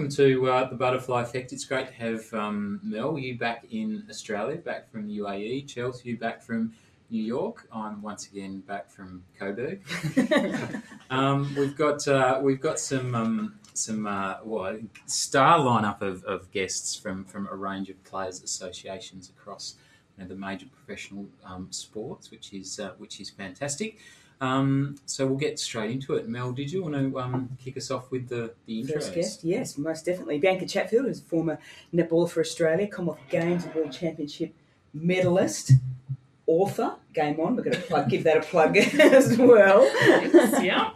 welcome to uh, the Butterfly Effect. It's great to have um, Mel, you back in Australia, back from UAE. Chelsea, you back from New York. I'm once again back from Coburg. um, we've got uh, we've got some um, some uh, well, star lineup of, of guests from, from a range of players associations across you know, the major professional um, sports, which is uh, which is fantastic. Um, so we'll get straight into it. Mel, did you want to um, kick us off with the, the intros? First guest, yes, most definitely. Bianca Chatfield is a former netballer for Australia, Commonwealth Games and World Championship medalist, author. Game on, we're going to plug, give that a plug as well. Yes, yeah.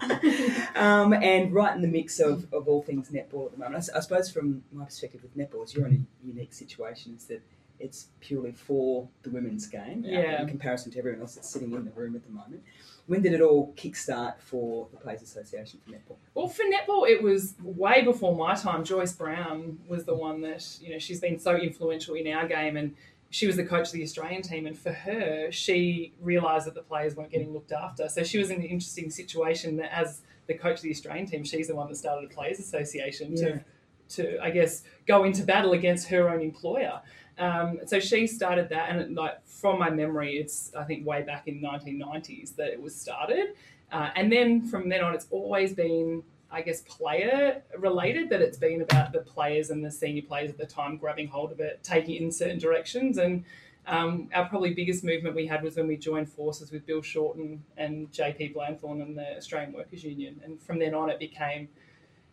um, and right in the mix of, of all things netball at the moment. I suppose from my perspective with netball, is you're in a unique situation. Is that it's purely for the women's game Yeah. in comparison to everyone else that's sitting in the room at the moment. When did it all kickstart for the Players Association for netball? Well, for netball, it was way before my time. Joyce Brown was the one that, you know, she's been so influential in our game and she was the coach of the Australian team. And for her, she realised that the players weren't getting looked after. So she was in an interesting situation that as the coach of the Australian team, she's the one that started a Players Association Yeah. to, to, I guess, go into battle against her own employer. Um, so she started that, and like from my memory, it's I think way back in 1990s that it was started, uh, and then from then on, it's always been I guess player related. That it's been about the players and the senior players at the time grabbing hold of it, taking it in certain directions, and um, our probably biggest movement we had was when we joined forces with Bill Shorten and JP Blanthorne and the Australian Workers Union, and from then on, it became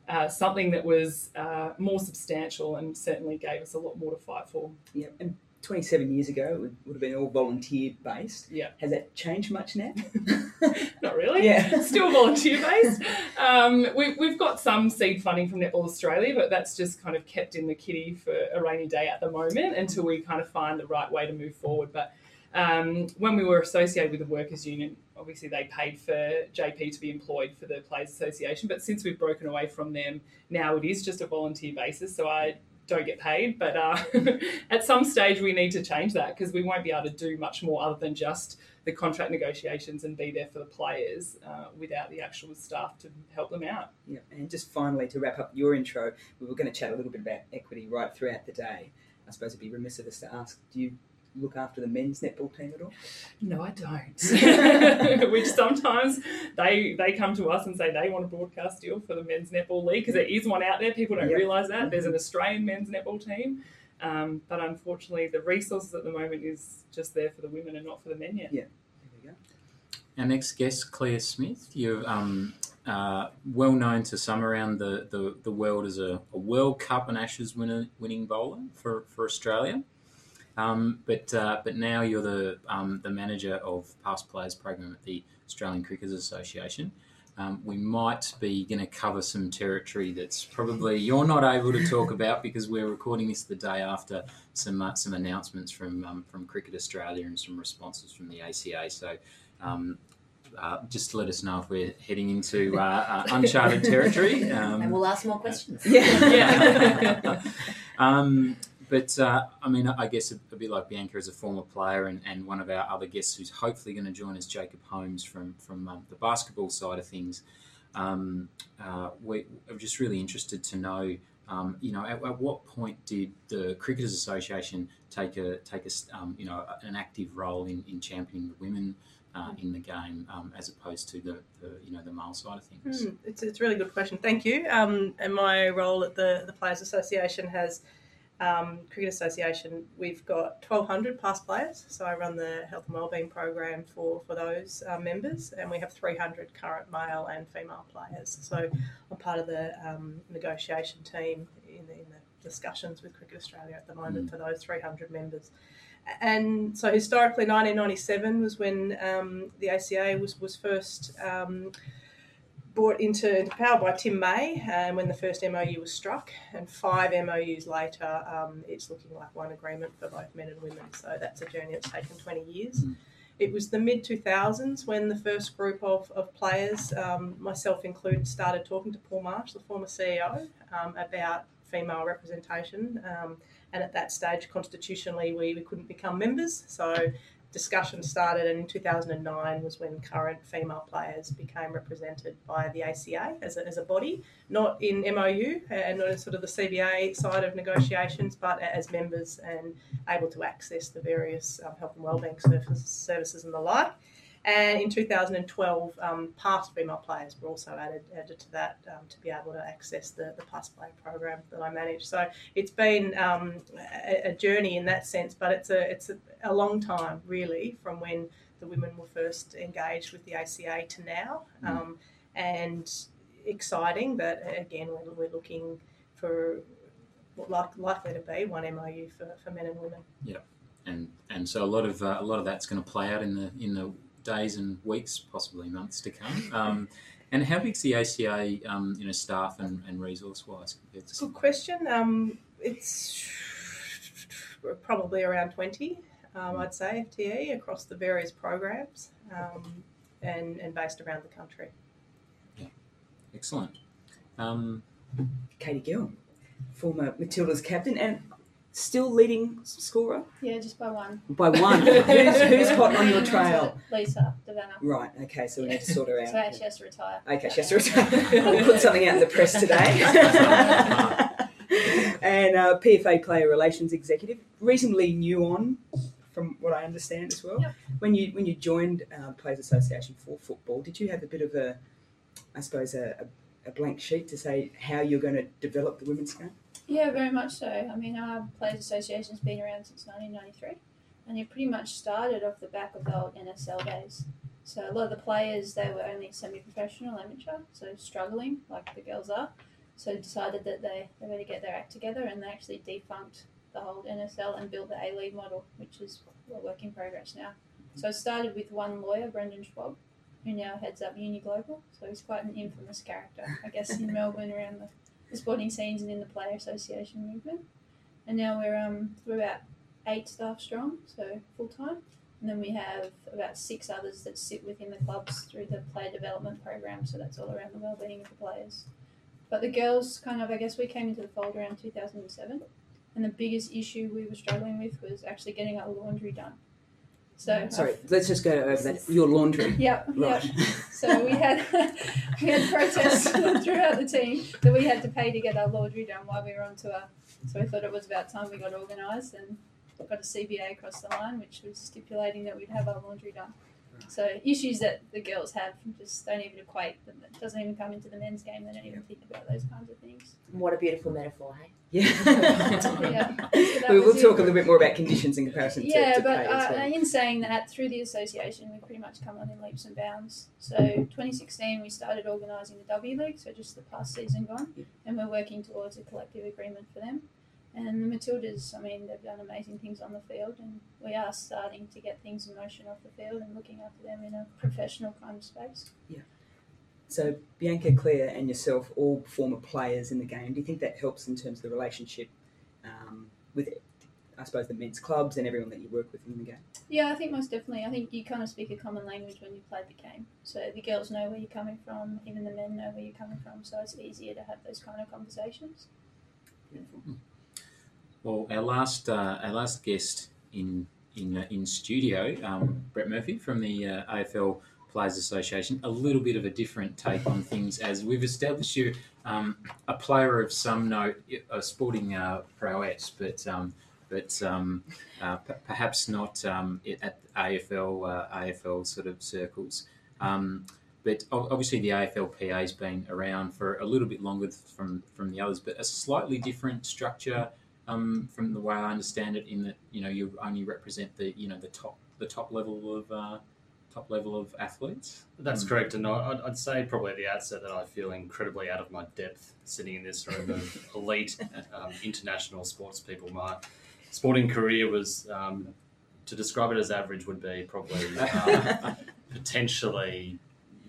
uh, something that was uh, more substantial and certainly gave us a lot more to fight for. Yeah, and 27 years ago, it would, would have been all volunteer based. Yeah. Has that changed much now? Not really. Yeah. Still volunteer based. Um, we, we've got some seed funding from Netball Australia, but that's just kind of kept in the kitty for a rainy day at the moment until we kind of find the right way to move forward. But um, when we were associated with the Workers' Union, obviously they paid for JP to be employed for the Players Association. But since we've broken away from them, now it is just a volunteer basis. So I don't get paid. But uh, at some stage, we need to change that because we won't be able to do much more other than just the contract negotiations and be there for the players uh, without the actual staff to help them out. Yeah, and just finally to wrap up your intro, we were going to chat a little bit about equity right throughout the day. I suppose it'd be remiss of us to ask, do you look after the men's netball team at all? No, I don't. Which sometimes they they come to us and say they want a broadcast deal for the men's netball league because there is one out there. People don't Yep. realise that there's an Australian men's netball team. Um, but unfortunately, the resources at the moment is just there for the women and not for the men yet. There we go. Our next guest, Clea Smith. You're um, uh, well known to some around the, the, the world as a, a World Cup and Ashes winner, winning bowler for, for Australia. Um, but uh, but now you're the um, the manager of past players program at the Australian Cricketers Association. Um, we might be going to cover some territory that's probably you're not able to talk about because we're recording this the day after some uh, some announcements from um, from Cricket Australia and some responses from the ACA. So. Um, uh, just to let us know if we're heading into uh, uh, uncharted territory. Um, and we'll ask more questions. Yeah. Yeah. um, but uh, I mean, I guess a, a bit like Bianca as a former player, and, and one of our other guests who's hopefully going to join us, Jacob Holmes from from um, the basketball side of things. Um, uh, we, I'm just really interested to know, um, you know, at, at what point did the Cricketers Association take a take a um, you know an active role in, in championing the women uh, in the game um, as opposed to the, the you know the male side of things? Hmm, it's, it's a really good question. Thank you. Um, and my role at the, the Players Association has um, Cricket Association. We've got 1,200 past players, so I run the health and wellbeing program for for those uh, members, and we have 300 current male and female players. So I'm part of the um, negotiation team in, the- in the discussions with Cricket Australia at the moment for those 300 members. And so historically, 1997 was when um, the ACA was was first. Um, brought into, into power by Tim May um, when the first MOU was struck, and five MOUs later, um, it's looking like one agreement for both men and women. So that's a journey that's taken 20 years. Mm. It was the mid 2000s when the first group of, of players, um, myself included, started talking to Paul Marsh, the former CEO, um, about female representation. Um, and at that stage, constitutionally, we, we couldn't become members. So discussion started, and in 2009 was when current female players became represented by the ACA as a, as a body, not in MOU and not in sort of the CBA side of negotiations, but as members and able to access the various um, health and wellbeing services, services and the like. And in 2012, um, past female players were also added, added to that um, to be able to access the, the past play program that I manage. So it's been um, a, a, journey in that sense, but it's a it's a, a, long time really from when the women were first engaged with the ACA to now, mm. and exciting that again we're, we're looking for like, likely to be one MOU for, for men and women. Yeah, and and so a lot of uh, a lot of that's going to play out in the in the days and weeks, possibly months to come. Um, and how big's the ACA, um, you know, staff and, and resource wise? Good question. Um, it's probably around 20, um, I'd say, FTE across the various programs um, and, and based around the country. Yeah, excellent. Um, Katie Gill, former Matildas captain, and still leading scorer? Yeah, just by one. By one. who's, who's hot on your trail? Lisa De Vanna. Right. Okay. So we need to sort her out. So she has to retire. Okay, she has to retire. we'll put something out in the press today. and uh, PFA Player Relations Executive, reasonably new on, from what I understand as well. Yep. When you when you joined uh, Players Association for football, did you have a bit of a, I suppose, a, a, a blank sheet to say how you're going to develop the women's game? Yeah, very much so. I mean, our Players Association's been around since 1993, and it pretty much started off the back of the old NSL days. So a lot of the players, they were only semi-professional, amateur, so struggling like the girls are. So decided that they, they better get their act together, and they actually defunct the whole NSL and built the A League model, which is a work in progress now. So it started with one lawyer, Brendan Schwab, who now heads up Uni Global. So he's quite an infamous character, I guess, in Melbourne around the the sporting scenes and in the player association movement. And now we're um we're about eight staff strong, so full time. And then we have about six others that sit within the clubs through the player development program. So that's all around the well-being of the players. But the girls, kind of, I guess we came into the fold around 2007, and the biggest issue we were struggling with was actually getting our laundry done. So mm, sorry, uh, let's just go over that. Your laundry. Yep. Right. Yep. So we had we had protests throughout the team that we had to pay to get our laundry done while we were on tour. So we thought it was about time we got organised and got a CBA across the line, which was stipulating that we'd have our laundry done. So issues that the girls have just don't even equate. It doesn't even come into the men's game. They don't even think about those kinds of things. What a beautiful metaphor, hey? Yeah. yeah. So we will talk a little bit more about conditions in comparison yeah, to, to but uh, well. in saying that, through the association, we've pretty much come on in leaps and bounds. So 2016, we started organising the W League, so just the past season gone, and we're working towards a collective agreement for them. And the Matildas, I mean, they've done amazing things on the field, and we are starting to get things in motion off the field and looking after them in a professional kind of space. Yeah. So Bianca, Clea, and yourself, all former players in the game. Do you think that helps in terms of the relationship um, with, I suppose, the men's clubs and everyone that you work with in the game? Yeah, I think most definitely. I think you kind of speak a common language when you play the game. So the girls know where you're coming from, even the men know where you're coming from. So it's easier to have those kind of conversations. Beautiful. Well, our last uh, our last guest in in uh, in studio, um, Brett Murphy from the uh, AFL Players Association. A little bit of a different take on things, as we've established you um, a player of some note, a sporting uh, prowess, but um, but um, uh, p- perhaps not um, at AFL uh, AFL sort of circles. Um, but obviously the AFLPA has been around for a little bit longer from from the others, but a slightly different structure um, from the way I understand it, in that you know you only represent the you know the top the top level of uh, top level of athletes. That's um, correct, and I'd, I'd, say probably at the outset that I feel incredibly out of my depth sitting in this room of elite um, international sports people. My sporting career was um, to describe it as average would be probably um, potentially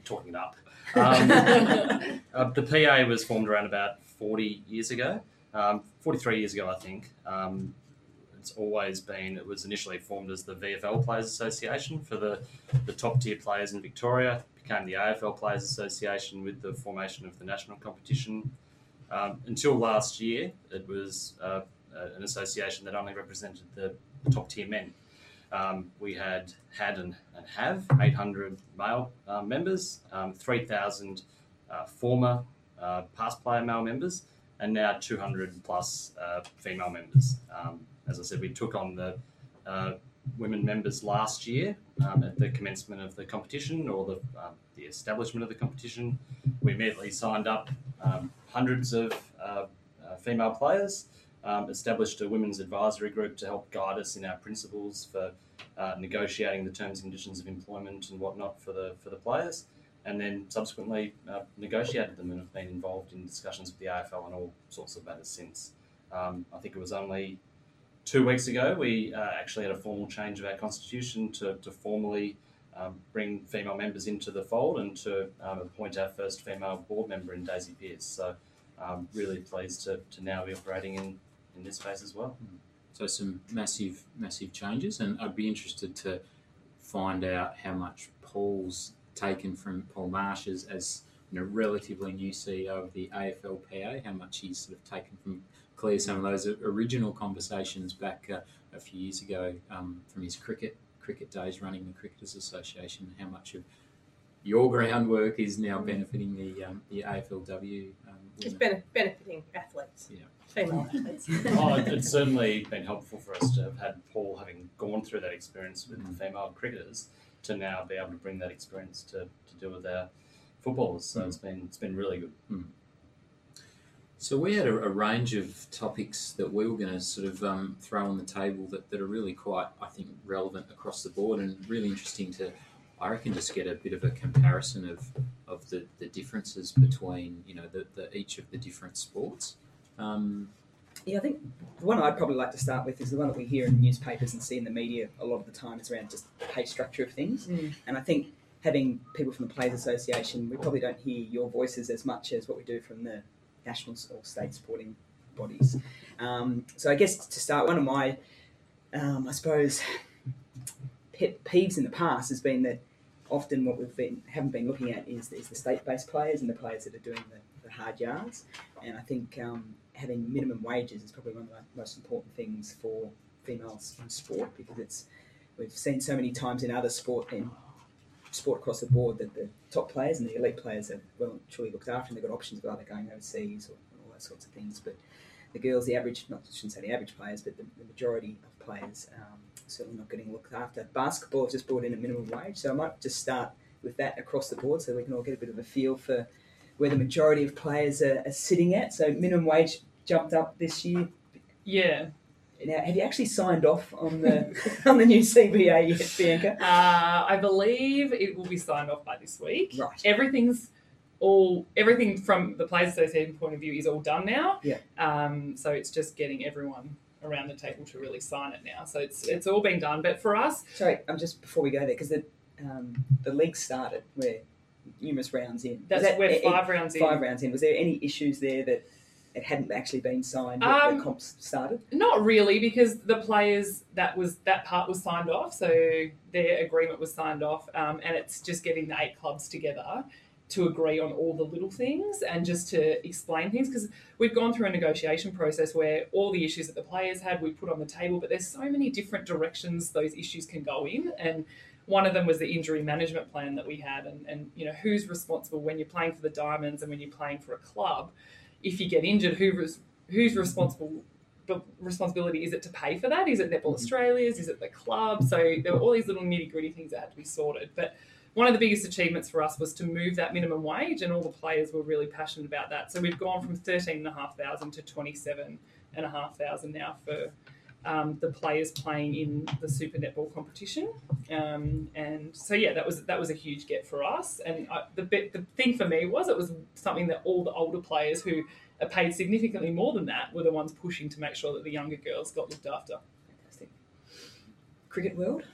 talking it up. Um, uh, the PA was formed around about 40 years ago. Um, 43 years ago, I think. Um, it's always been, it was initially formed as the VFL Players Association for the, the top tier players in Victoria, became the AFL Players Association with the formation of the national competition. Um, until last year, it was uh, an association that only represented the top tier men. um, we had had and, and have 800 male uh, members, um, 3,000 uh, former uh, past player male members, and now 200 plus uh, female members. Um, as I said, we took on the uh, women members last year um, at the commencement of the competition or the, um, the establishment of the competition. We immediately signed up um, hundreds of uh, uh, female players, um, established a women's advisory group to help guide us in our principles for uh, negotiating the terms and conditions of employment and whatnot for the for the players, and then subsequently uh, negotiated them and have been involved in discussions with the AFL on all sorts of matters since. Um, I think it was only two weeks ago we uh, actually had a formal change of our constitution to, to formally um, bring female members into the fold and to um, appoint our first female board member in Daisy Pearce. So, um, really pleased to, to now be operating in, in this space as well. So some massive, massive changes, and I'd be interested to find out how much Paul's taken from Paul Marsh as, as you know, relatively new CEO of the AFLPA, how much he's sort of taken from Clea some of those original conversations back uh, a few years ago um, from his cricket cricket days running the Cricketers Association, how much of your groundwork is now benefiting the um, the AFLW. Um, It's women. bene- benefiting athletes, Yeah. female athletes. oh, it's certainly been helpful for us to have had Paul having gone through that experience with the female cricketers to now be able to bring that experience to, to deal with our footballers. So Mm. it's been it's been really good. So we had a, a range of topics that we were going to sort of um, throw on the table that, that are really quite, I think, relevant across the board and really interesting to, I reckon, just get a bit of a comparison of, of the, the differences between, you know, the, the each of the different sports. Um, Yeah, I think the one I'd probably like to start with is the one that we hear in newspapers and see in the media a lot of the time. It's around just the pay structure of things. Mm. And I think having people from the Players Association, we probably don't hear your voices as much as what we do from the national or state sporting bodies. Um, so I guess to start, one of my, um, I suppose, pet peeves in the past has been that often what we've been haven't been looking at is, is the state-based players and the players that are doing the, the hard yards. And I think um, having minimum wages is probably one of the most important things for females in sport because it's we've seen so many times in other sport in sport across the board that the top players and the elite players are well and truly looked after and they've got options of either going overseas or all those sorts of things. But the girls, the average, not shouldn't say the average players, but the, the majority of players um, certainly not getting looked after. Basketball have just brought in a minimum wage, so I might just start with that across the board so we can all get a bit of a feel for where the majority of players are, are sitting at. So minimum wage jumped up this year. Yeah. Now, have you actually signed off on the on the new CBA yet, Bianca? Uh, I believe it will be signed off by this week. Right. Everything's all everything from the Players Association point of view is all done now. Yeah. Um, so it's just getting everyone around the table to really sign it now. So it's it's all been done. But for us, Sorry, I'm just before we go there because the um, the league started. We're numerous rounds in. That's that- we're eh, eh, five rounds in. five rounds in. Was there any issues there that it hadn't actually been signed? when Um, the comps started. Not really, because the players that was that part was signed off, so their agreement was signed off, um, and it's just getting the eight clubs together to agree on all the little things and just to explain things because we've gone through a negotiation process where all the issues that the players had we put on the table, but there's so many different directions those issues can go in, and one of them was the injury management plan that we had, and, and you know who's responsible when you're playing for the Diamonds and when you're playing for a club. If you get injured, who res- who's responsible responsibility is it to pay for that? Is it Netball mm-hmm. Australia's? Is it the club? So there were all these little nitty gritty things that had to be sorted. But one of the biggest achievements for us was to move that minimum wage, and all the players were really passionate about that. So we've gone from thirteen and a half thousand to twenty seven and a half thousand now for um, the players playing in the Super Netball competition. Um, and so yeah, that was that was a huge get for us. And I, the bit, the thing for me was it was something that all the older players who are paid significantly more than that were the ones pushing to make sure that the younger girls got looked after. Fantastic. Cricket world.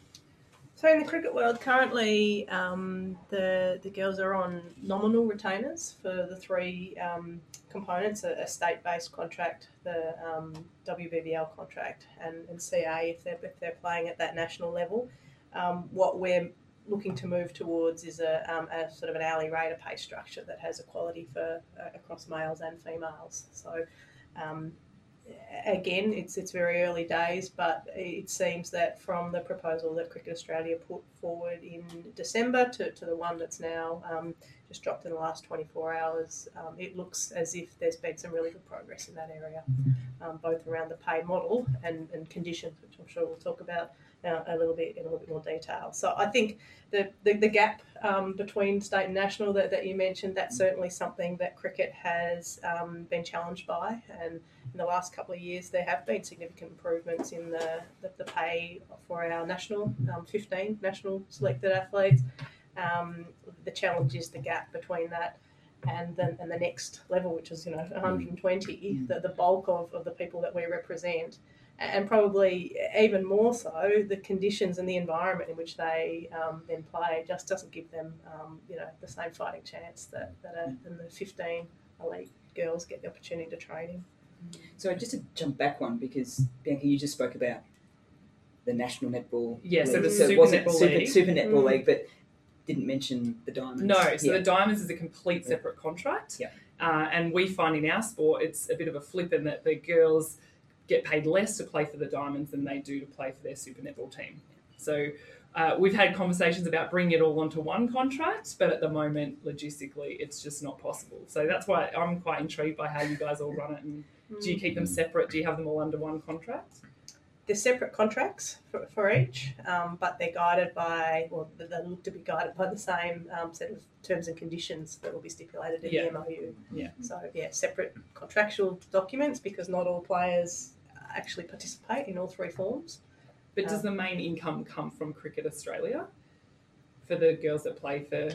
So in the cricket world, currently um, the the girls are on nominal retainers for the three um, components: a, a state-based contract, the um, WBBL contract, and, and CA if they're if they're playing at that national level. Um, what we're looking to move towards is a, um, a sort of an hourly rate of pay structure that has equality for uh, across males and females. So. Again, it's it's very early days, but it seems that from the proposal that Cricket Australia put forward in December to, to the one that's now um, just dropped in the last 24 hours, um, it looks as if there's been some really good progress in that area, um, both around the pay model and, and conditions, which I'm sure we'll talk about uh, a little bit in a little bit more detail. So I think the, the, the gap um, between state and national that, that you mentioned, that's certainly something that cricket has um, been challenged by. And in the last couple of years, there have been significant improvements in the, the, the pay for our national um, 15 national selected athletes. Um, the challenge is the gap between that and the, and the next level, which is you know 120, the, the bulk of, of the people that we represent and probably even more so, the conditions and the environment in which they um, then play just doesn't give them, um, you know, the same fighting chance that, that a, than the 15 elite girls get the opportunity to train in. So just to jump back one, because Bianca, you just spoke about the national netball. Yeah, so the it Super wasn't Netball super, League. Super Netball Mm. League, but didn't mention the diamonds. No, so Yeah. the Diamonds is a complete separate contract. Yeah. Uh, and we find in our sport it's a bit of a flip in that the girls get paid less to play for the Diamonds than they do to play for their Super Netball team. So uh, we've had conversations about bringing it all onto one contract, but at the moment, logistically, it's just not possible. So that's why I'm quite intrigued by how you guys all run it. And do you keep them separate? Do you have them all under one contract? They're separate contracts for, for each, um, but they're guided by, or they look to be guided by the same um, set of terms and conditions that will be stipulated in Yeah. the MOU. Yeah. So, yeah, separate contractual documents because not all players actually participate in all three forms. But does Um, the main income come from Cricket Australia for the girls that play for,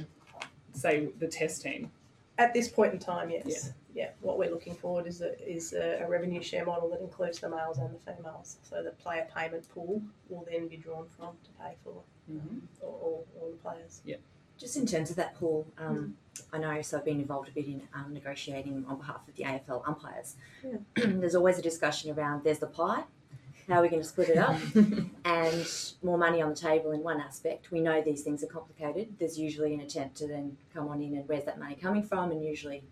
say, the Test team? At this point in time, yes. Yeah. What we're looking forward is a, is a, revenue share model that includes the males and the females. So the player payment pool will then be drawn from to pay for Mm-hmm. all, all, all the players. Just in terms of that pool, um, I know, so I've been involved a bit in um, negotiating on behalf of the AFL umpires. there's always a discussion around there's the pie, how are we going to split it up, and more money on the table in one aspect. We know these things are complicated. There's usually an attempt to then come on in and where's that money coming from, and usually,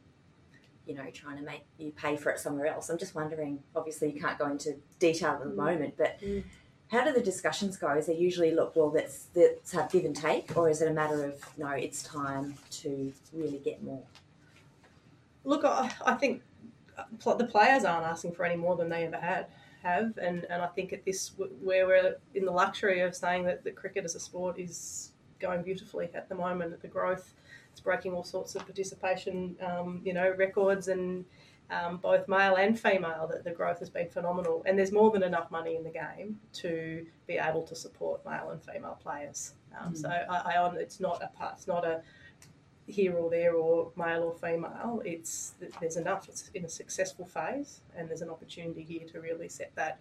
you know, trying to make you pay for it somewhere else. I'm just wondering, obviously, you can't go into detail at the moment, but Mm. How do the discussions go? Is they usually look, well, let's, let's have give and take, or is it a matter of, no, it's time to really get more? Look, I, I think uh, the players aren't asking for any more than they ever had have, and, and I think at this where we're in the luxury of saying that, that cricket as a sport is going beautifully at the moment. The growth, it's breaking all sorts of participation, um, you know, records and. Um, both male and female, that the growth has been phenomenal, and there's more than enough money in the game to be able to support male and female players. Um, So I, I, it's not a part, it's not a here or there or male or female. It's there's enough. It's in a successful phase, and there's an opportunity here to really set that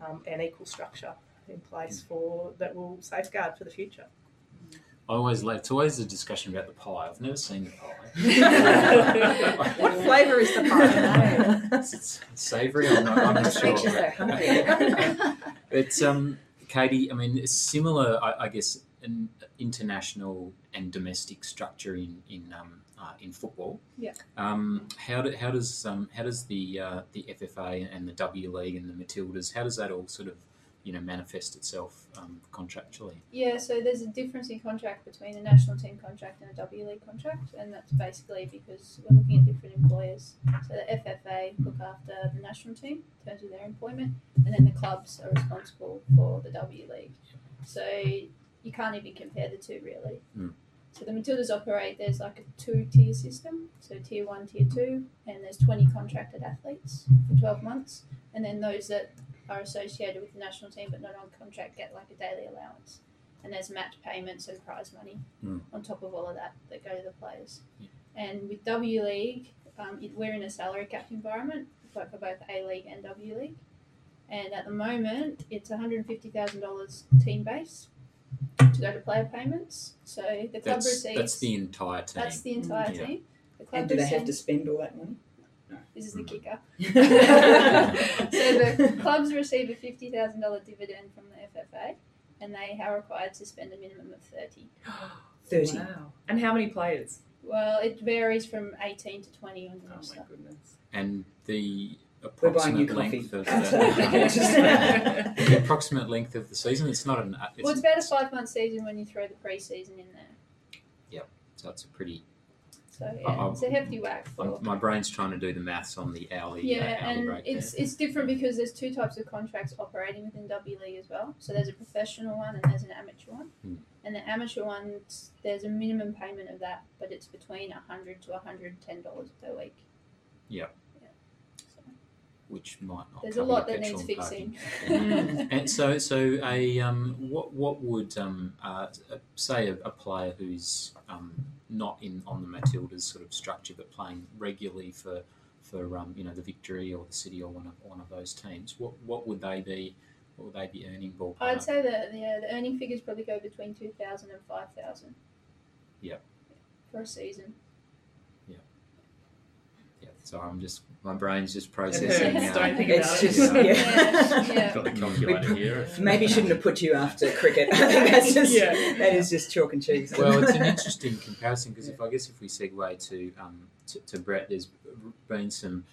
um, an equal structure in place for that will safeguard for the future. I always like it's always a discussion about the pie. I've never seen the pie. What flavour is the pie? It's, it's savoury. I'm not, I'm not sure. makes you so hungry. But um, Katie, I mean, it's similar, I, I guess, an international and domestic structure in in um, uh, in football. Yeah. Um, how do, how does um, how does the uh, the FFA and the W League and the Matildas how does that all sort of you know manifest itself um, contractually? Yeah, so there's a difference in contract between a national team contract and a W League contract, and that's basically because we're looking at different employers. So the FFA look after the national team in terms of their employment, and then the clubs are responsible for the W League. So you can't even compare the two really. Mm. So the Matildas operate, there's like a two tier system, so tier one, tier two, and there's 20 contracted athletes for 12 months, and then those that are associated with the national team but not on contract get like a daily allowance. And there's match payments and prize money Mm. on top of all of that that go to the players. Yeah. And with W League, um, it, we're in a salary cap environment for for both A League and W League. And at the moment, it's $150,000 team base to go to player payments. So the club That's receives. that's the entire team. that's the entire Yeah. team. The club And do they have to spend all that money? This is the Mhm. kicker. so the clubs receive a fifty thousand dollar dividend from the FFA, and they are required to spend a minimum of thirty. 30. Wow. And how many players? Well, it varies from eighteen to twenty on the Oh my goodness. and the We're buying you approximate length of the, the approximate length of the season? It's not an. uh, It's, well, it's about a five month season when you throw the pre season in there. Yep. So it's a pretty. So yeah, it's a hefty whack for. My brain's trying to do the maths on the hourly. Yeah, uh, hourly and it's there. it's different because there's two types of contracts operating within W League as well. So there's a professional one and there's an amateur one. Hmm. And the amateur one, there's a minimum payment of that, but it's between hundred to hundred ten dollars per week. Yeah. Yeah. So which might not. there's a lot that needs petrol and fixing. parking. And so, so a um, what what would um, uh, say a, a player who's um, not in on the Matildas sort of structure, but playing regularly for for um, you know the Victory or the City or one of one of those teams? What what would they be? What would they be earning ballpark? I'd say that the, the earning figures probably go between two thousand and five thousand. Yep. For a season. Yeah. So I'm just my brain's just processing. hurts. uh, Don't think It's about just- it. yeah. yeah. Got the calculator here. Maybe shouldn't have put you after cricket. I think that's just Yeah. that is just chalk and cheese. well, it's an interesting comparison because if I guess if we segue to, um, to to Brett, there's been some,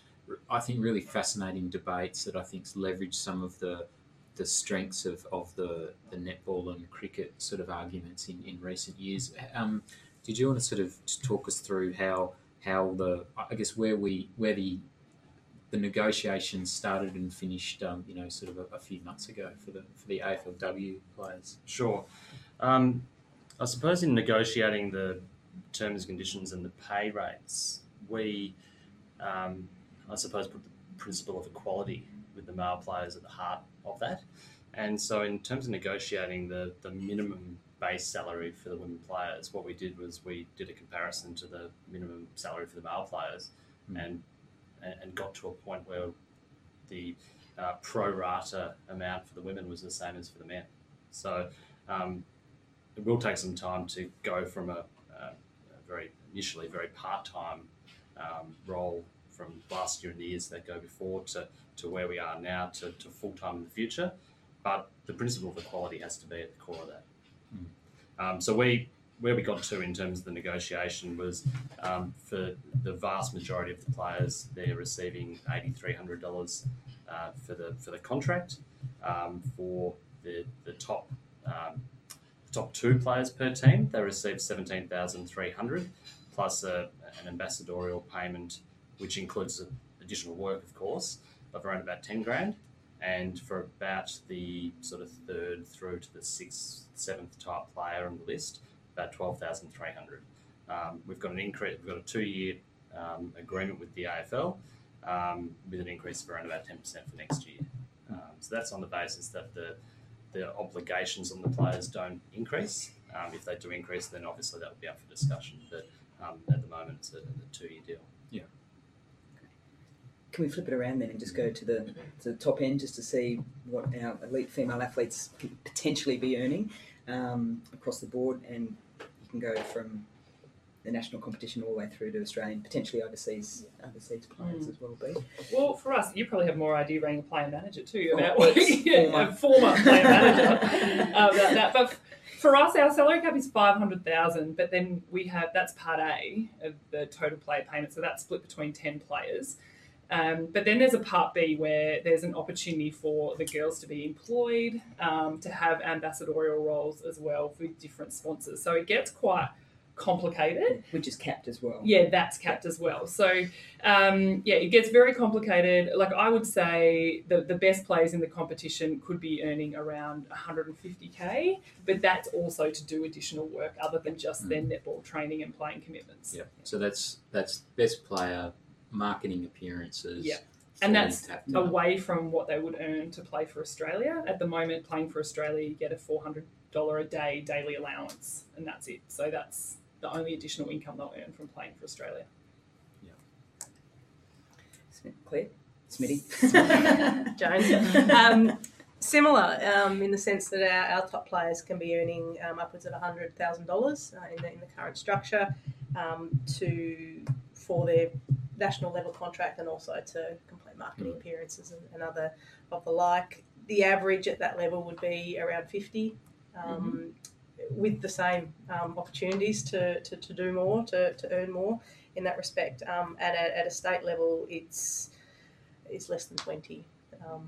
I think, really fascinating debates that I think's leveraged some of the the strengths of, of the, the netball and cricket sort of arguments in, in recent years. Um, did you want to sort of just talk us through how how the I guess where we where the the negotiations started and finished, um, you know, sort of a, a few months ago for the for the AFLW players. Sure. Um, I suppose in negotiating the terms and conditions and the pay rates, we, um, I suppose, put the principle of equality with the male players at the heart of that. And so, in terms of negotiating the, the minimum base salary for the women players, what we did was we did a comparison to the minimum salary for the male players Mm. and, and got to a point where the uh, pro rata amount for the women was the same as for the men. So um, it will take some time to go from a, a, a very initially very part time um, role from last year and the years that go before to, to where we are now to, to full time in the future. But the principle of equality has to be at the core of that. Um, so we where we got to in terms of the negotiation was um, for the vast majority of the players, they're receiving eighty three hundred dollars uh, for the for the contract. Um, for the the top um, top two players per team, they receive seventeen thousand three hundred plus a, an ambassadorial payment, which includes additional work, of course, of around about ten grand. And for about the sort of third through to the sixth, seventh type player on the list, about twelve thousand three hundred. Um, we've got an increase. We've got a two-year um, agreement with the AFL um, with an increase of around about ten percent for next year. Um, so that's on the basis that the the obligations on the players don't increase. Um, if they do increase, then obviously that would be up for discussion. But um, at the moment, it's a, a two-year deal. Can we flip it around then and just go to the to the top end just to see what our elite female athletes could potentially be earning um, across the board, and you can go from the national competition all the way through to Australian, potentially overseas overseas players as well. Be Well, for us, you probably have more idea being a player manager too Oh, about ex- yeah, former. a former player manager uh, about that. But for us, our salary cap is five hundred thousand, but then we have that's part A of the total player payment, so that's split between ten players. Um, but then there's a part B where there's an opportunity for the girls to be employed, um, to have ambassadorial roles as well with different sponsors. So it gets quite complicated. which is capped as well. Yeah, that's capped as well. So, um, yeah, it gets very complicated. Like I would say, the the best players in the competition could be earning around 150k, but that's also to do additional work other than just their netball training and playing commitments. Yeah. So that's that's best player, marketing appearances. Yeah. And that's. Away from what they would earn to play for Australia. At the moment, playing for Australia, you get a $400 a day daily allowance, and that's it. So that's the only additional income they'll earn from playing for Australia. Smith, Clea, Smitty. Joan. Um, similar um, in the sense that our, our top players can be earning um, upwards of $100,000 uh, in, the, in the current structure um, to for their national level contract and also to complete marketing appearances and, and other of the like. The average at that level would be around 50 um, with the same um, opportunities to, to, to do more, to, to earn more in that respect. Um, at, a, at a state level, it's is less than 20. Um,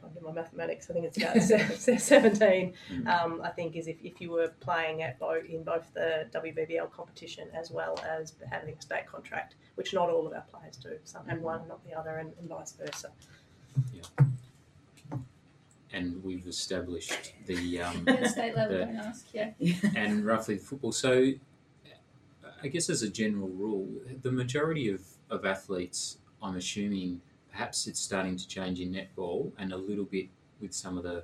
trying to do my mathematics. I think it's about 17. Mm. Um, I think is if, if you were playing at both in both the WBBL competition as well as having a state contract, which not all of our players do. Some have one, not the other, and, and vice versa. Yeah. and we've established the um, At state level, The- don't ask. Yeah. and roughly the football. So, I guess as a general rule, the majority of, of athletes, I'm assuming, perhaps it's starting to change in netball and a little bit with some of the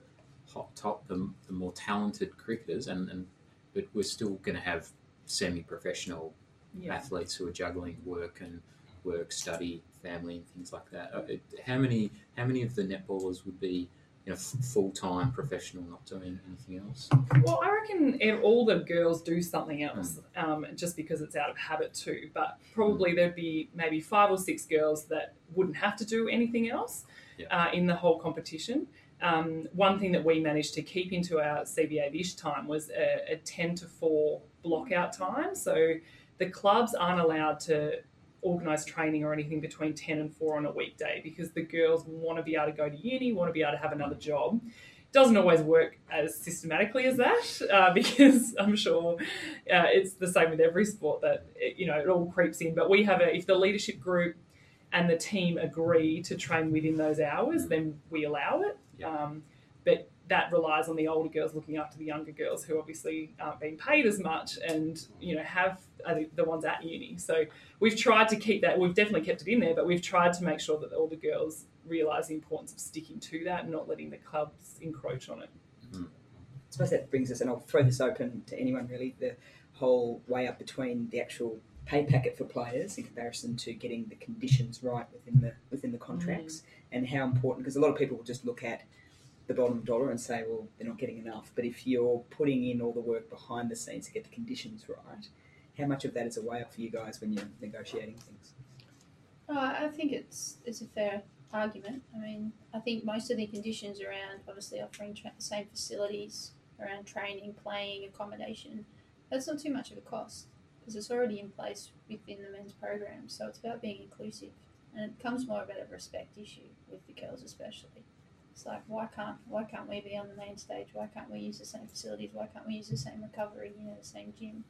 hot top, the, the more talented cricketers, and, and but we're still going to have semi-professional Yeah. athletes who are juggling work and work, study, family, and things like that. Uh, How many how many of the netballers would be you know, full time professional, not doing anything else? Well, I reckon all the girls do something else, um, just because it's out of habit too. But probably there'd be maybe five or six girls that wouldn't have to do anything else Yeah. uh, in the whole competition. Um, one thing that we managed to keep into our CBA this time was a, a 10 to 4 blockout time. So the clubs aren't allowed to organise training or anything between 10 and 4 on a weekday because the girls want to be able to go to uni, want to be able to have another job doesn't always work as systematically as that uh, because I'm sure uh, it's the same with every sport that it, you know it all creeps in. But we have a if the leadership group and the team agree to train within those hours, then we allow it. Um, but that relies on the older girls looking after the younger girls who obviously aren't being paid as much and you know have are the, ones at uni. So we've tried to keep that. We've definitely kept it in there, but we've tried to make sure that all the girls realise the importance of sticking to that and not letting the clubs encroach on it. I suppose that brings us, and I'll throw this open to anyone really, the whole way up between the actual pay packet for players in comparison to getting the conditions right within the within the contracts, mm. and how important. Because a lot of people will just look at the bottom dollar and say, well, they're not getting enough. But if you're putting in all the work behind the scenes to get the conditions right, how much of that is a way up for you guys when you're negotiating things? Oh, I think it's it's a fair argument. I mean, I think most of the conditions around obviously offering tra- the same facilities around training, playing, accommodation, that's not too much of a cost because it's already in place within the men's program. So it's about being inclusive, and it comes more about a respect issue with the girls especially. It's like why can't why can't we be on the main stage? Why can't we use the same facilities? Why can't we use the same recovery? You know, the same gym.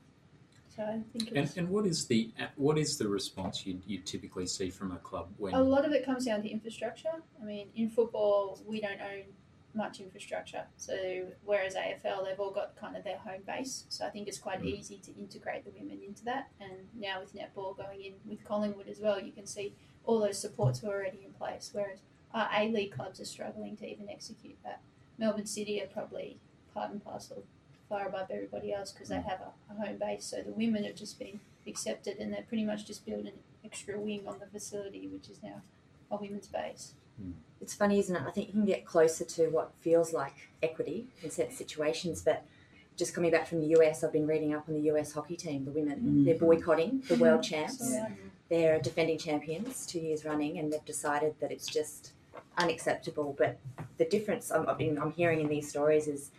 So I think And, it's and what is the what is the response you, you typically see from a club when A lot of it comes down to infrastructure. I mean, in football, we don't own much infrastructure. So, whereas AFL, they've all got kind of their home base. So, I think it's quite Mm. easy to integrate the women into that. And now with netball going in with Collingwood as well, you can see all those supports are already in place. Whereas our A League clubs are struggling to even execute that. Melbourne City are probably part and parcel far above everybody else because they have a, a home base. So, the women have just been accepted and they're pretty much just building an extra wing on the facility, which is now a women's base. It's funny, isn't it? I think you can get closer to what feels like equity in certain situations, but just coming back from the US, I've been reading up on the US hockey team, the women. Mm. They're boycotting the world champs. So, uh, They're defending champions two years running, and they've decided that it's just unacceptable. But the difference I'm, I'm hearing in these stories is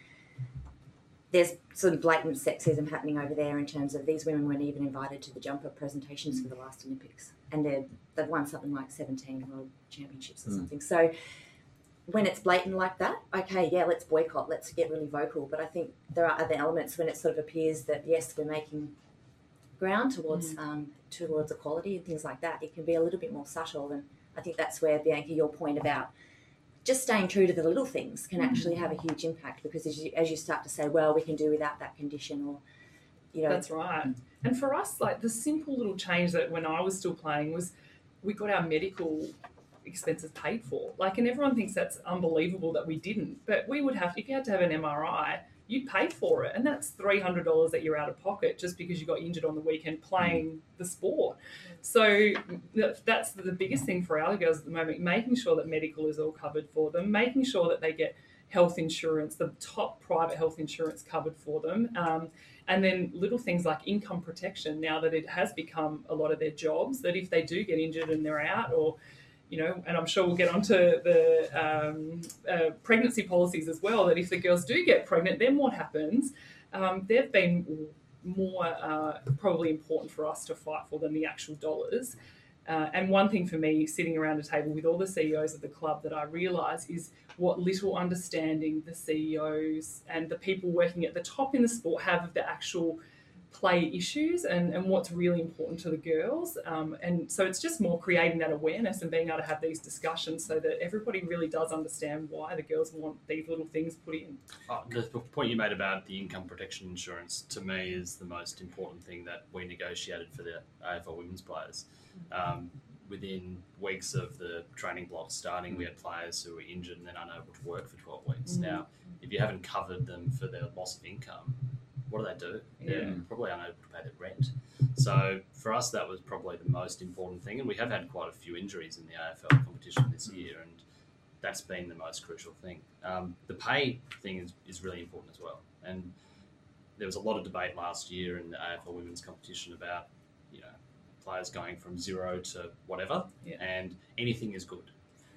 there's some blatant sexism happening over there in terms of these women weren't even invited to the jumper presentations for the last Olympics, and they're, they've won something like 17 world championships or Mm. something. So when it's blatant like that, okay, yeah, let's boycott, let's get really vocal. But I think there are other elements when it sort of appears that yes, we're making ground towards um, towards equality and things like that. It can be a little bit more subtle, and I think that's where Bianca, your point about just staying true to the little things can mm. actually have a huge impact because as you, as you start to say, well, we can do without that condition, or you know, That's right. And for us, like the simple little change that when I was still playing was we got our medical expenses paid for. Like, and everyone thinks that's unbelievable that we didn't. But we would have, if you had to have an MRI, you'd pay for it. And that's $300 that you're out of pocket just because you got injured on the weekend playing the sport. So that's the biggest thing for our girls at the moment, making sure that medical is all covered for them, making sure that they get health insurance, the top private health insurance covered for them. Um, and then little things like income protection now that it has become a lot of their jobs that if they do get injured and they're out or you know and i'm sure we'll get onto the um, uh, pregnancy policies as well that if the girls do get pregnant then what happens? Um, they've been more uh, probably important for us to fight for than the actual dollars. Uh, and one thing for me, sitting around a table with all the CEOs of the club, that I realise is what little understanding the CEOs and the people working at the top in the sport have of the actual play issues and, and what's really important to the girls. Um, and so it's just more creating that awareness and being able to have these discussions so that everybody really does understand why the girls want these little things put in. Oh, the point you made about the income protection insurance to me is the most important thing that we negotiated for the AFL women's players. Um, within weeks of the training block starting, we had players who were injured and then unable to work for 12 weeks. Mm. Now, if you haven't covered them for their loss of income, what do they do? They're Yeah. probably unable to pay their rent. So for us, that was probably the most important thing. And we have had quite a few injuries in the AFL competition this year, and that's been the most crucial thing. Um, the pay thing is, is really important as well. And there was a lot of debate last year in the AFL women's competition about, you know, players going from zero to whatever, Yeah. and anything is good.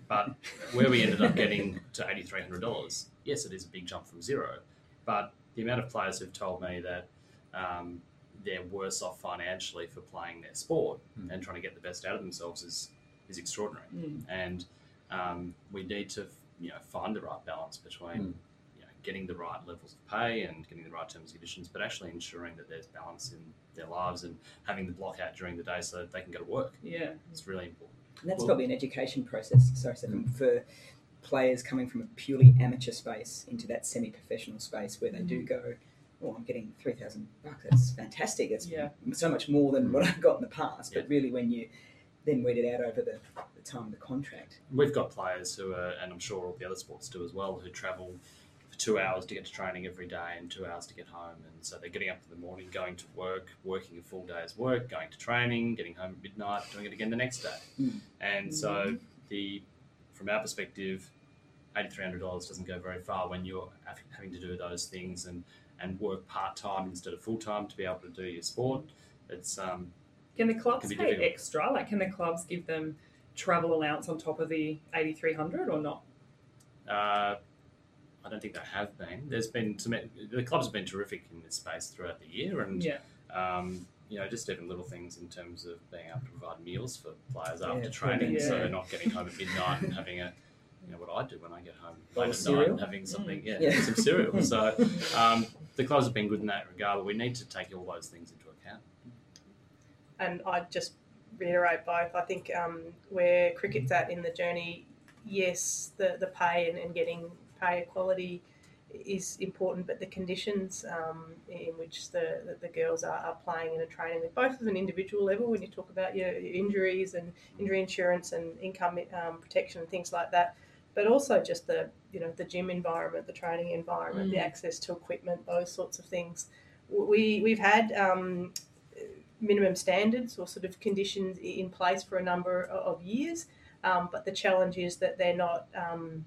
But where we ended up getting to $8,300, yes, it is a big jump from zero, but the amount of players who've told me that um, they're worse off financially for playing their sport Mm. and trying to get the best out of themselves is is extraordinary. Mm. And um, we need to, you know, find the right balance between, Mm. you know, getting the right levels of pay and getting the right terms and conditions, but actually ensuring that there's balance in their lives and having the block out during the day so that they can go to work. Yeah. It's really important. And that's Well- probably an education process. Sorry, Stefan, for players coming from a purely amateur space into that semi-professional space where they do go, "Oh, I'm getting three thousand bucks. That's fantastic. It's Yeah. so much more than what I've got in the past." Yeah. But really, when you then weed it out over the, the time of the contract, We've got players who are, and I'm sure all the other sports do as well, who travel for two hours to get to training every day and two hours to get home. And so they're getting up in the morning, going to work, working a full day's work, going to training, getting home at midnight, doing it again the next day. Mm. And so the, from our perspective, $8,300 doesn't go very far when you're having to do those things and, and work part time instead of full time to be able to do your sport. It's um, Can the clubs Can pay difficult. extra? Like, can the clubs give them travel allowance on top of the 8300 or not? Uh, I don't think they have been. There's been some, the clubs have been terrific in this space throughout the year, and Yeah. um, you know, just even little things in terms of being able to provide meals for players Yeah, after training, yeah. so they're not getting home at midnight and having a, you know, what I do when I get home late of at night cereal? and having something, yeah, Yeah. some cereal. So um, the clubs have been good in that regard, but we need to take all those things into account. and I'd just reiterate both. I think um, where cricket's at in the journey, yes, the, the pay and, and getting pay equality is important, but the conditions um, in which the, the, the girls are, are playing and are training, both at an individual level, when you talk about your, injuries and injury insurance and income um, protection and things like that, but also just the you know the gym environment, the training environment, the Mm. access to equipment, those sorts of things. We we've had um, minimum standards or sort of conditions in place for a number of years, um, but the challenge is that they're not um,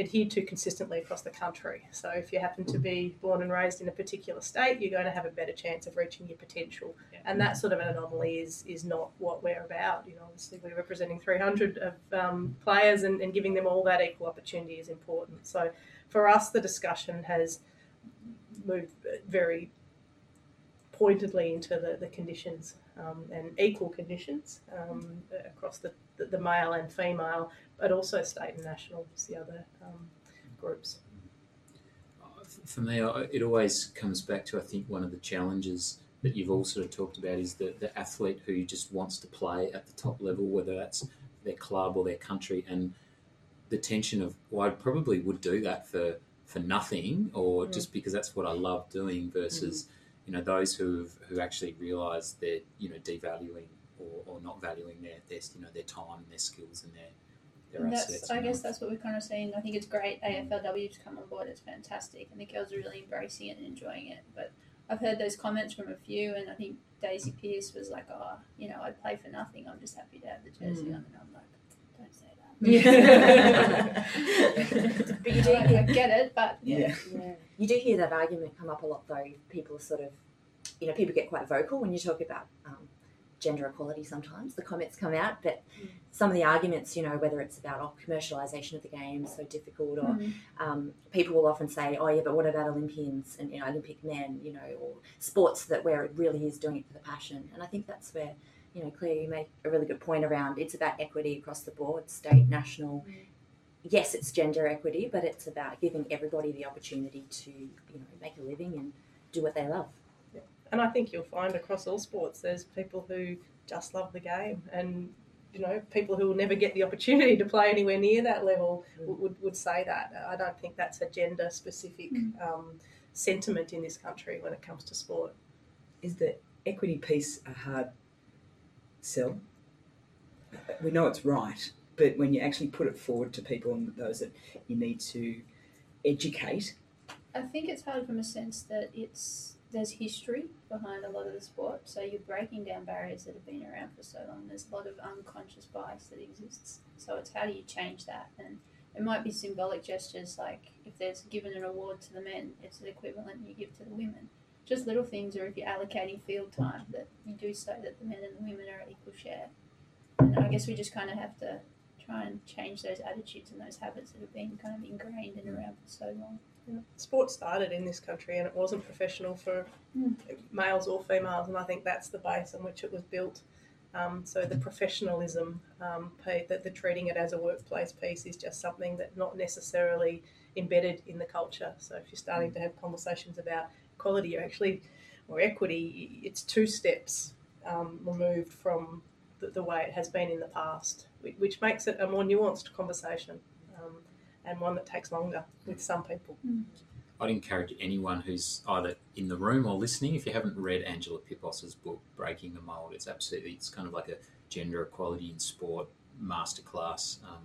adhered to consistently across the country. So if you happen to be born and raised in a particular state, you're going to have a better chance of reaching your potential. And that sort of an anomaly is is not what we're about. You know, obviously we're representing 300 of um, players, and, and giving them all that equal opportunity is important. So for us, the discussion has moved very pointedly into the, the conditions um, and equal conditions um, across the, the, male and female, but also state and national is the other um, groups. For me, it always comes back to I think one of the challenges that you've all sort of talked about is the, the athlete who just wants to play at the top level, whether that's their club or their country, and the tension of well, I probably would do that for for nothing or Mm. just because that's what I love doing versus you know those who who actually realise they're you know devaluing or, or not valuing their, their you know their time and their skills and their their And assets. that's, I you know. guess that's what we're kind of seeing. I think it's great AFLW to come on board. It's fantastic, and the girls are really embracing it and enjoying it. But I've heard those comments from a few, and I think Daisy Pearce was like, "Oh, you know, I'd play for nothing. I'm just happy to have the jersey Mm. on." And I'm like, "Don't say that." But you do I, I get it, but yeah, Yeah. You do hear that argument come up a lot, though. People sort of, you know, people get quite vocal when you talk about um, gender equality sometimes. The comments come out, but some of the arguments, you know, whether it's about oh, commercialisation of the game so difficult, or Mm. um, people will often say, oh, yeah, but what about Olympians and, you know, Olympic men, you know, or sports that where it really is doing it for the passion. And I think that's where you know, Clea, you make a really good point around it's about equity across the board, state, national. Mm. Yes, it's gender equity, but it's about giving everybody the opportunity to, you know, make a living and do what they love. And I think you'll find across all sports, there's people who just love the game, and you know, people who will never get the opportunity to play anywhere near that level mm. would, would, would say that. I don't think that's a gender specific mm. um, sentiment in this country when it comes to sport. Is the equity piece a hard sell? We know it's right, but when you actually put it forward to people and those that you need to educate, I think it's hard from a sense that it's there's history behind a lot of the sport. So you're breaking down barriers that have been around for so long. There's a lot of unconscious bias that exists. So it's how do you change that? And it might be symbolic gestures like if there's given an award to the men, it's the equivalent you give to the women. Just little things, or if you're allocating field time, that you do so that the men and the women are at equal share. And I guess we just kind of have to try and change those attitudes and those habits that have been kind of ingrained and around for so long. Sport started in this country and it wasn't professional for Mm. males or females, and I think that's the base on which it was built. Um, so the professionalism, um, pay, that the treating it as a workplace piece is just something that not necessarily embedded in the culture. So if you're starting to have conversations about equality, you're actually or equity, it's two steps um, removed from the, the way it has been in the past, which makes it a more nuanced conversation um, and one that takes longer with some people. I'd encourage anyone who's either in the room or listening, if you haven't read Angela Pippos's book, Breaking the Mold, it's absolutely, it's kind of like a gender equality in sport masterclass. Um,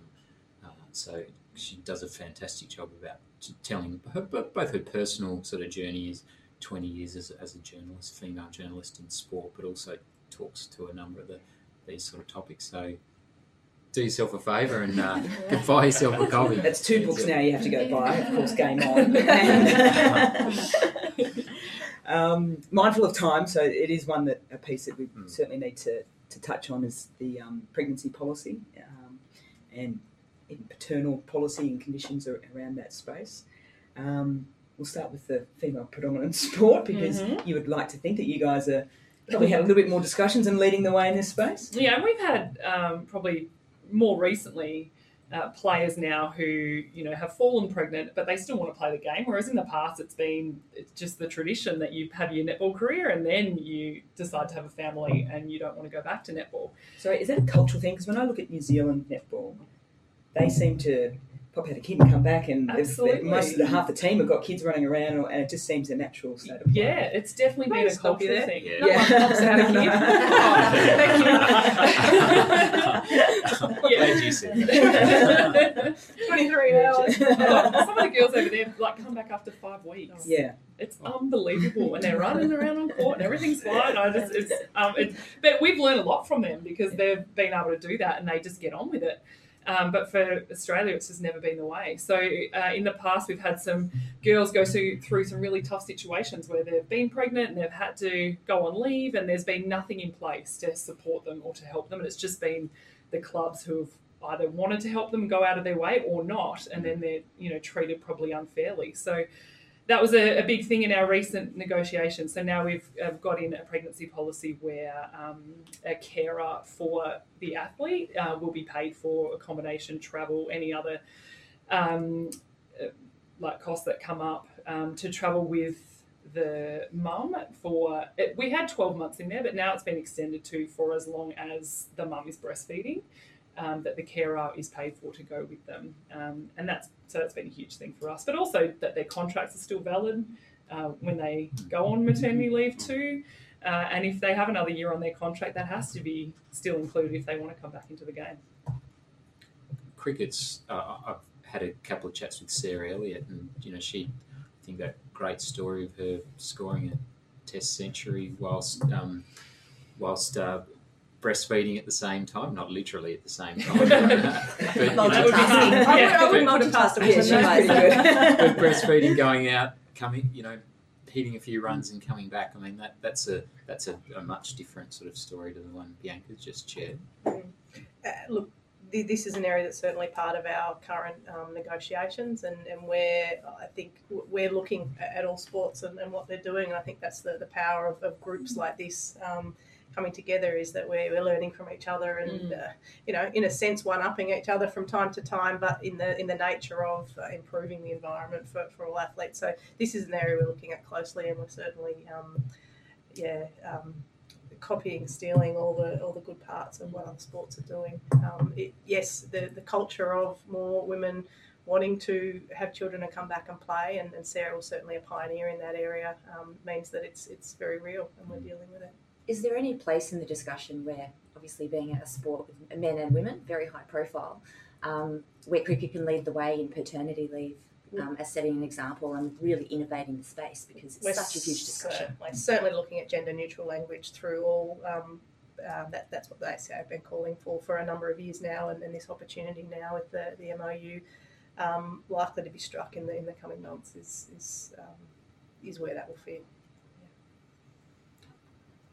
uh, so she does a fantastic job about t- telling her, both her personal sort of journey is 20 years as, as a journalist, female journalist in sport, but also talks to a number of the, these sort of topics. So do yourself a favour and uh, buy yourself a copy. that's two books now you have to go buy. Of course, Game On. Um, mindful of time, so it is one that a piece that we Mm. certainly need to, to touch on is the um, pregnancy policy um, and in paternal policy and conditions around that space. Um, we'll start with the female predominant sport because you would like to think that you guys are probably had a little bit more discussions and leading the way in this space. Yeah, and we've had um, probably more recently uh, players now who you know have fallen pregnant, but they still want to play the game. Whereas in the past, it's been it's just the tradition that you have your netball career and then you decide to have a family and you don't want to go back to netball. So is that a cultural thing? Because when I look at New Zealand netball, they seem to pop out a kid and come back, and Absolutely. most of the half the team have got kids running around, and it just seems a natural state of play. Yeah, it's definitely been a Thanks, Poppy, cultural there. thing. Yeah. No one Yeah. pops out a kid. Oh, thank you. Glad you said 23 hours. Some of the girls over there like come back after five weeks. yeah. It's unbelievable, and they're running around on court, and everything's fine. I just, it's, um, it's, but we've learned a lot from them because they've been able to do that, and they just get on with it. Um, but for Australia, it's just never been the way. So uh, in the past, we've had some girls go through, through some really tough situations where they've been pregnant and they've had to go on leave, and there's been nothing in place to support them or to help them, and it's just been the clubs who have either wanted to help them go out of their way or not, and then they're you know treated probably unfairly. So that was a, a big thing in our recent negotiations. So now we've uh, got in a pregnancy policy where um, a carer for the athlete uh, will be paid for accommodation, travel, any other um, uh, like costs that come up um, to travel with the mum for it, we had 12 months in there but now it's been extended to for as long as the mum is breastfeeding um, that the carer is paid for to go with them um, and that's so that's been a huge thing for us but also that their contracts are still valid uh, when they go on maternity leave too uh, and if they have another year on their contract that has to be still included if they want to come back into the game cricket's. Uh, I've had a couple of chats with Sarah Elliott, and you know she, I think that great story of her scoring a Test century whilst um, whilst uh, breastfeeding at the same time, not literally at the same time, but, you know, Multitasking. I would, I would but- multitask Yeah, with she's you guys. pretty good. but breastfeeding, going out, coming, you know, hitting a few runs and coming back. I mean, that that's a that's a, a much different sort of story to the one Bianca's just shared. Uh, look, th- this is an area that's certainly part of our current um, negotiations, and, and where I think we're looking at all sports and, and what they're doing. And I think that's the, the power of, of groups like this. Um, coming together is that we're, we're learning from each other and uh, you know in a sense one upping each other from time to time but in the in the nature of uh, improving the environment for, for all athletes. So this is an area we're looking at closely and we're certainly um, yeah um, copying stealing all the all the good parts of what other sports are doing. Um, it, yes the, the culture of more women wanting to have children and come back and play and, and Sarah was certainly a pioneer in that area um, means that it's it's very real and we're dealing with it Is there any place in the discussion where, obviously, being at a sport with men and women, very high profile, um, where cricket can lead the way in paternity leave um, as setting an example and really innovating the space because it's We're such a huge discussion. Certainly, certainly looking at gender neutral language through all. Um, uh, that, that's what the ACA have been calling for for a number of years now, and, and this opportunity now with the, the MOU um, likely to be struck in the in the coming months is is um, is where that will fit.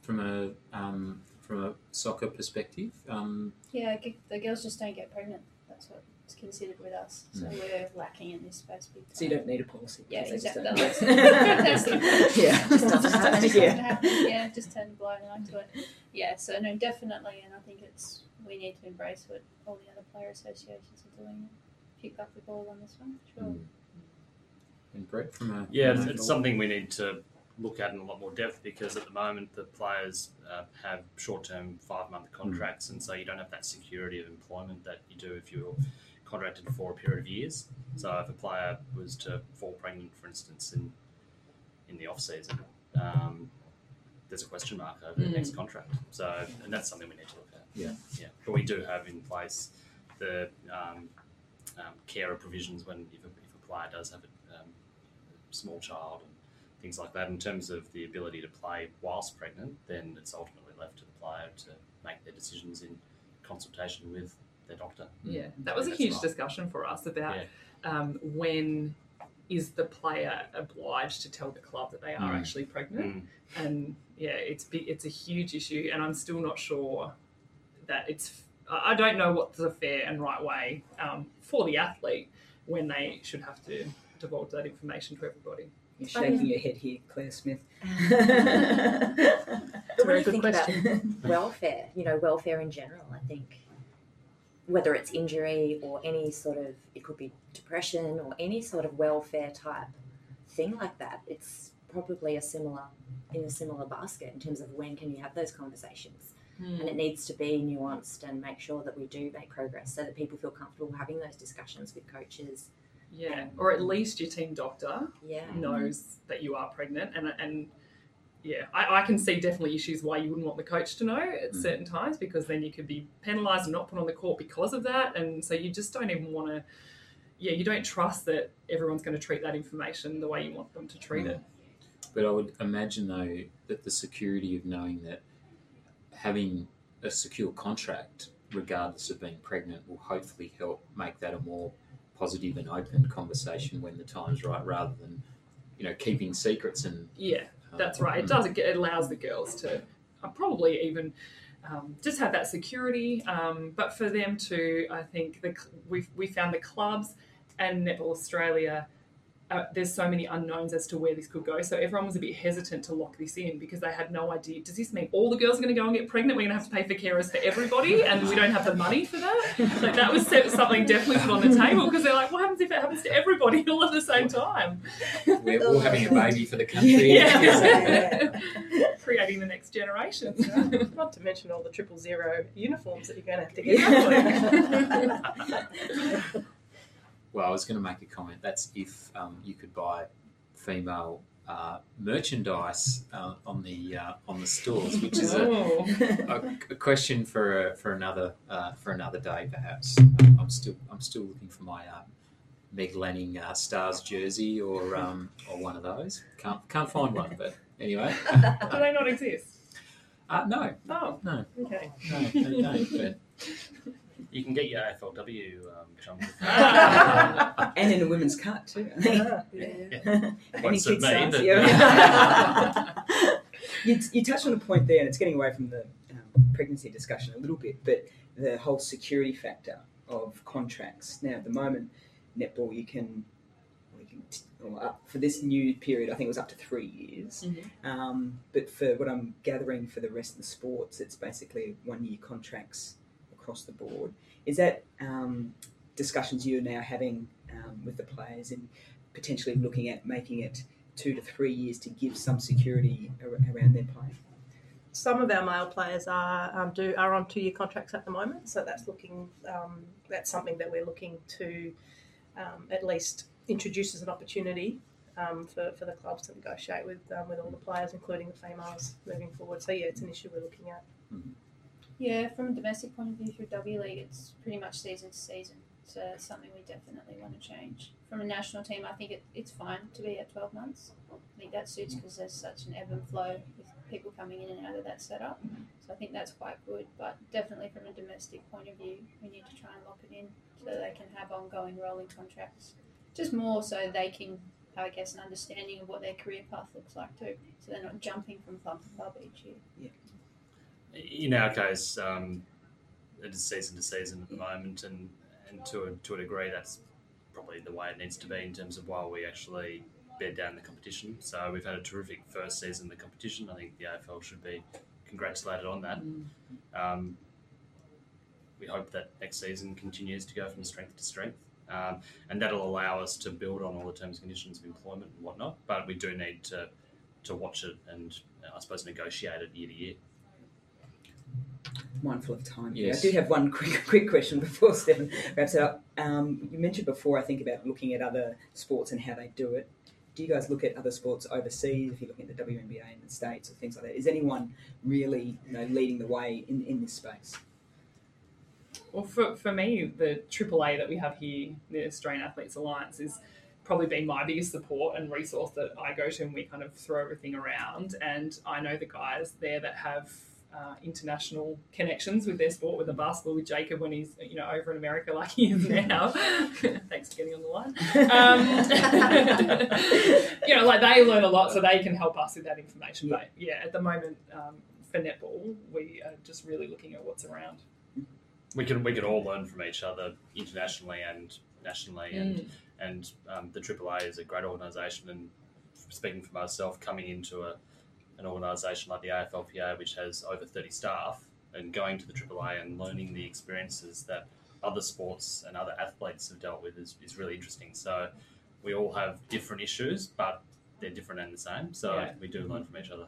From a um, from a soccer perspective, um, Yeah, the girls just don't get pregnant. That's what's considered with us. So Mm. we're lacking in this space big time. So you don't need a policy. Yeah, because just exactly. don't That's- fantastic. yeah, Just doesn't happen. Just Yeah. happen. Yeah, just turn a blind eye to it. Yeah, so no, definitely, and I think it's we need to embrace what all the other player associations are doing. Pick up the ball on this one, sure. Mm. and Brett, from a Yeah, it's, it's something we need to look at in a lot more depth because at the moment the players uh, have short-term five-month contracts, and so you don't have that security of employment that you do if you're contracted for a period of years. So if a player was to fall pregnant, for instance, in in the off season, um, there's a question mark over the Mm. next contract. So and that's something we need to look at. Yeah. yeah. But we do have in place the um, um, carer provisions when if a, if a player does have a um, small child and things like that. In terms of the ability to play whilst pregnant, then it's ultimately left to the player to make their decisions in consultation with their doctor. Yeah, that was a huge right. discussion for us about Yeah. um, when is the player obliged to tell the club that they are Mm. actually pregnant, Mm. and yeah, it's big, it's a huge issue, and I'm still not sure that it's. I I don't know what's the fair and right way um, for the athlete when they should have to divulge that information to everybody. You're shaking your head here, Clea Smith. But when very you good think question. about welfare, you know, welfare in general, I think whether it's injury or any sort of, it could be depression or any sort of welfare type thing like that, it's probably a similar, in a similar basket in terms of when can you have those conversations. Hmm. And it needs to be nuanced and make sure that we do make progress so that people feel comfortable having those discussions with coaches. Yeah, or at least your team doctor Yeah. knows that you are pregnant and and yeah I, I can see definitely issues why you wouldn't want the coach to know at Mm. certain times because then you could be penalized and not put on the court because of that and so you just don't even want to yeah you don't trust that everyone's going to treat that information the way you want them to treat it But I would imagine though that the security of knowing that having a secure contract, regardless of being pregnant, will hopefully help make that a more positive and open conversation when the time's right, rather than you know keeping secrets and. yeah uh, that's right it does it allows the girls to uh, probably even um, just have that security um, but for them to i think the, we we found the clubs and netball australia uh, there's so many unknowns as to where this could go so everyone was a bit hesitant to lock this in because they had no idea does this mean all the girls are going to go and get pregnant we're going to have to pay for carers for everybody and we don't have the money for that like that was se- something definitely put on the table because they're like what happens if it happens to everybody all at the same time We're all having a baby for the country. yeah. creating the next generation. Not to mention all the triple zero uniforms that you're going to have to get. Exactly. Well, I was going to make a comment. That's if um, you could buy female uh, merchandise uh, on the uh, on the stores, which is a, Oh. a, a question for a, for another uh, for another day, perhaps. Um, I'm still I'm still looking for my uh, Meg Lanning uh, Stars jersey or um, or one of those. Can't can't find one, but anyway. Do they not exist? Uh, no, Oh, no, okay. no, they don't. But You can get your AFLW um, jumper. and in a women's cut too. Any Won't suit kids me, stars? but- Yeah. you, you touched on a point there, and it's getting away from the um, pregnancy discussion a little bit, but the whole security factor of contracts. Now, at the moment, netball you can well, you or up for this new period, I think it was up to three years. Mhm. Um, but for what I'm gathering for the rest of the sports, it's basically one year contracts across the board. Is that um, discussions you're now having um, with the players and potentially looking at making it two to three years to give some security ar- around their play? Some of our male players are um, do are on two year contracts at the moment, so that's looking um, that's something that we're looking to um, at least introduce as an opportunity um, for, for the clubs to negotiate with um, with all the players, including the females, moving forward. So yeah, it's an issue we're looking at. Yeah, from a domestic point of view through W League, it's pretty much season to season. So it's something we definitely want to change. From a national team, I think it, it's fine to be at 12 months. I think that suits because there's such an ebb and flow with people coming in and out of that setup. So I think that's quite good. But definitely from a domestic point of view, we need to try and lock it in so they can have ongoing rolling contracts. Just more so they can, I guess, an understanding of what their career path looks like too. So they're not jumping from club to club each year. In our case, um, it is season to season at the moment, and, and to a, to a degree, that's probably the way it needs to be in terms of while we actually bed down the competition. So we've had a terrific first season of the competition. I think the AFL should be congratulated on that. Um, we hope that next season continues to go from strength to strength. Um, and that'll allow us to build on all the terms and conditions of employment and whatnot. But we do need to, to watch it and, I suppose, negotiate it year to year. Mindful of time. here. Yes. I do have one quick quick question before Stefan wraps it up. Um, you mentioned before, I think, about looking at other sports and how they do it. Do you guys look at other sports overseas? If you're looking at the WNBA in the States or things like that, is anyone really you know, leading the way in, in this space? Well, for, for me, the AAA that we have here, the Australian Athletes Alliance, is probably been my biggest support and resource that I go to, and we kind of throw everything around. And I know the guys there that have uh, international connections with their sport, with the basketball, with Jacob when he's you know over in America like he is now. Thanks for getting on the line. Um, you know, like they learn a lot, so they can help us with that information. But yeah, at the moment um, for netball, we are just really looking at what's around. we can we can all learn from each other internationally and nationally, and and um, the AAA is a great organisation. And speaking for myself, coming into a an organisation like the AFLPA, which has over thirty staff, and going to the AAA and learning the experiences that other sports and other athletes have dealt with is, is really interesting. So we all have different issues, but they're different and the same. So Yeah. we do learn from each other.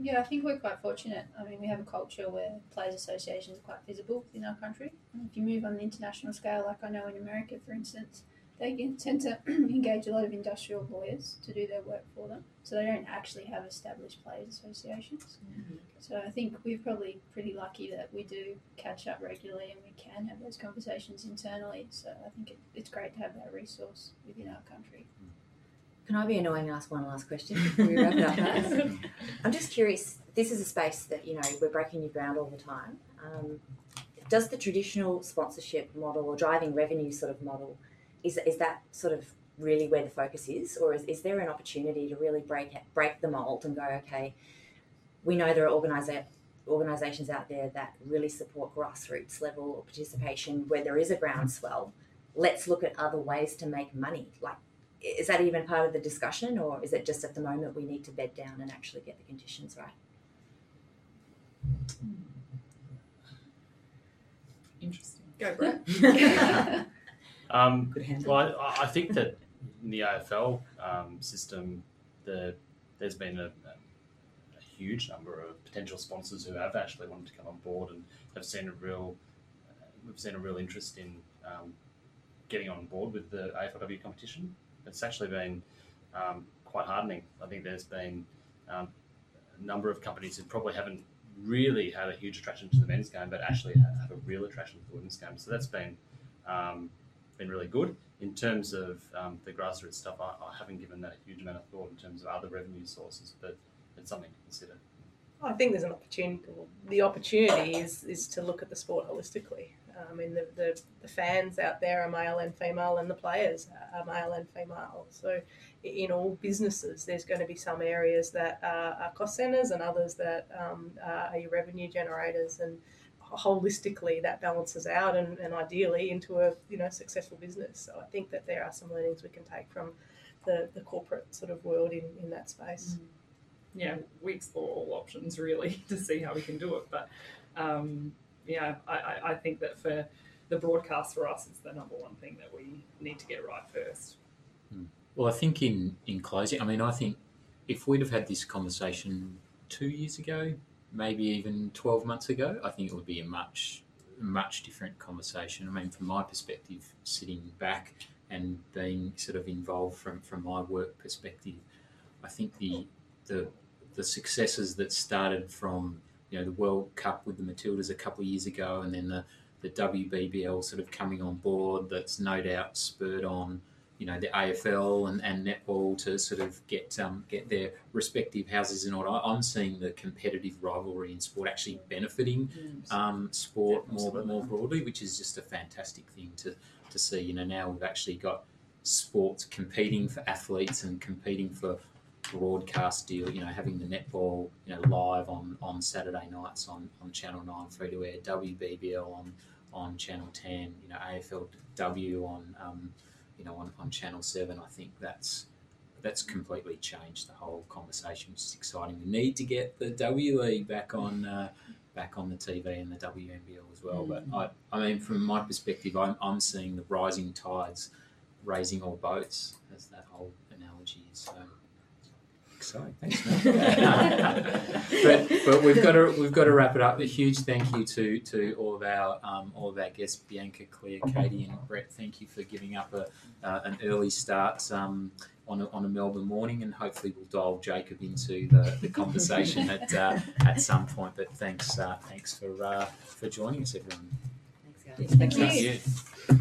Yeah, I think we're quite fortunate. I mean, we have a culture where players' associations are quite visible in our country. And if you move on the international scale, like I know in America, for instance, they tend to engage a lot of industrial lawyers to do their work for them. So they don't actually have established players' associations. So I think we're probably pretty lucky that we do catch up regularly and we can have those conversations internally. So I think it, it's great to have that resource within our country. Can I be annoying and ask one last question before we wrap it up? guys? I'm just curious. This is a space that you know we're breaking new ground all the time. Um, does the traditional sponsorship model or driving revenue sort of model is is that sort of really where the focus is, or is, is there an opportunity to really break break the mold and go, okay, we know there are organisa- organisations out there that really support grassroots level participation where there is a groundswell. Let's look at other ways to make money, like is that even part of the discussion or is it just at the moment we need to bed down and actually get the conditions right hmm. Interesting. Go, Brett. Um, Good handle. Well, I, I think that in the AFL um, system, the there's been a, a huge number of potential sponsors who have actually wanted to come on board and have seen a real uh, we've seen a real interest in um, getting on board with the AFLW competition. It's actually been um, quite hardening. I think there's been um, a number of companies who probably haven't really had a huge attraction to the men's game, but actually have, have a real attraction to the women's game. So that's been um, been really good. In terms of um, the grassroots stuff, I, I haven't given that a huge amount of thought in terms of other revenue sources, but it's something to consider. I think there's an opportunity. The opportunity is is to look at the sport holistically. I mean, the, the, the fans out there are male and female, and the players are male and female. So, in all businesses, there's going to be some areas that are, are cost centres and others that um, are your revenue generators. And holistically, that balances out, and, and ideally into a you know successful business. So, I think that there are some learnings we can take from the, the corporate sort of world in, in that space. yeah, we explore all options really to see how we can do it. But um, yeah, I, I, I think that for the broadcast for us is the number one thing that we need to get right first. Well, I think in, in closing, I mean, I think if we'd have had this conversation two years ago, maybe even 12 months ago, I think it would be a much, much different conversation. I mean, from my perspective, sitting back and being sort of involved from, from my work perspective, I think the, the, the successes that started from, you know, the World Cup with the Matildas a couple of years ago and then the, the WBBL sort of coming on board, that's no doubt spurred on you know the AFL and, and netball to sort of get um, get their respective houses in order. I'm seeing the competitive rivalry in sport actually benefiting um, sport Yeah, more more broadly, which is just a fantastic thing to, to see. You know now we've actually got sports competing for athletes and competing for broadcast deal. You know having the netball you know live on, on Saturday nights on, on Channel Nine free to air, WBBL on on Channel Ten, you know AFLW on um, you know, on, on Channel Seven. I think that's that's completely changed the whole conversation, which is exciting. We need to get the W League back on uh, back on the TV and the WNBL as well. But I, I mean, from my perspective, I'm, I'm seeing the rising tides raising all boats, as that whole analogy is. So exciting. Thanks, man. but but we've got to we've got to wrap it up. A huge thank you to to all of our um, all of our guests, Bianca, Clea, Katie, and Brett. Thank you for giving up a, uh, an early start um, on a, on a Melbourne morning, and hopefully we'll dial Jacob into the, the conversation at uh, at some point. But thanks uh, thanks for uh, for joining us, everyone. Thanks, guys. Thank you. You.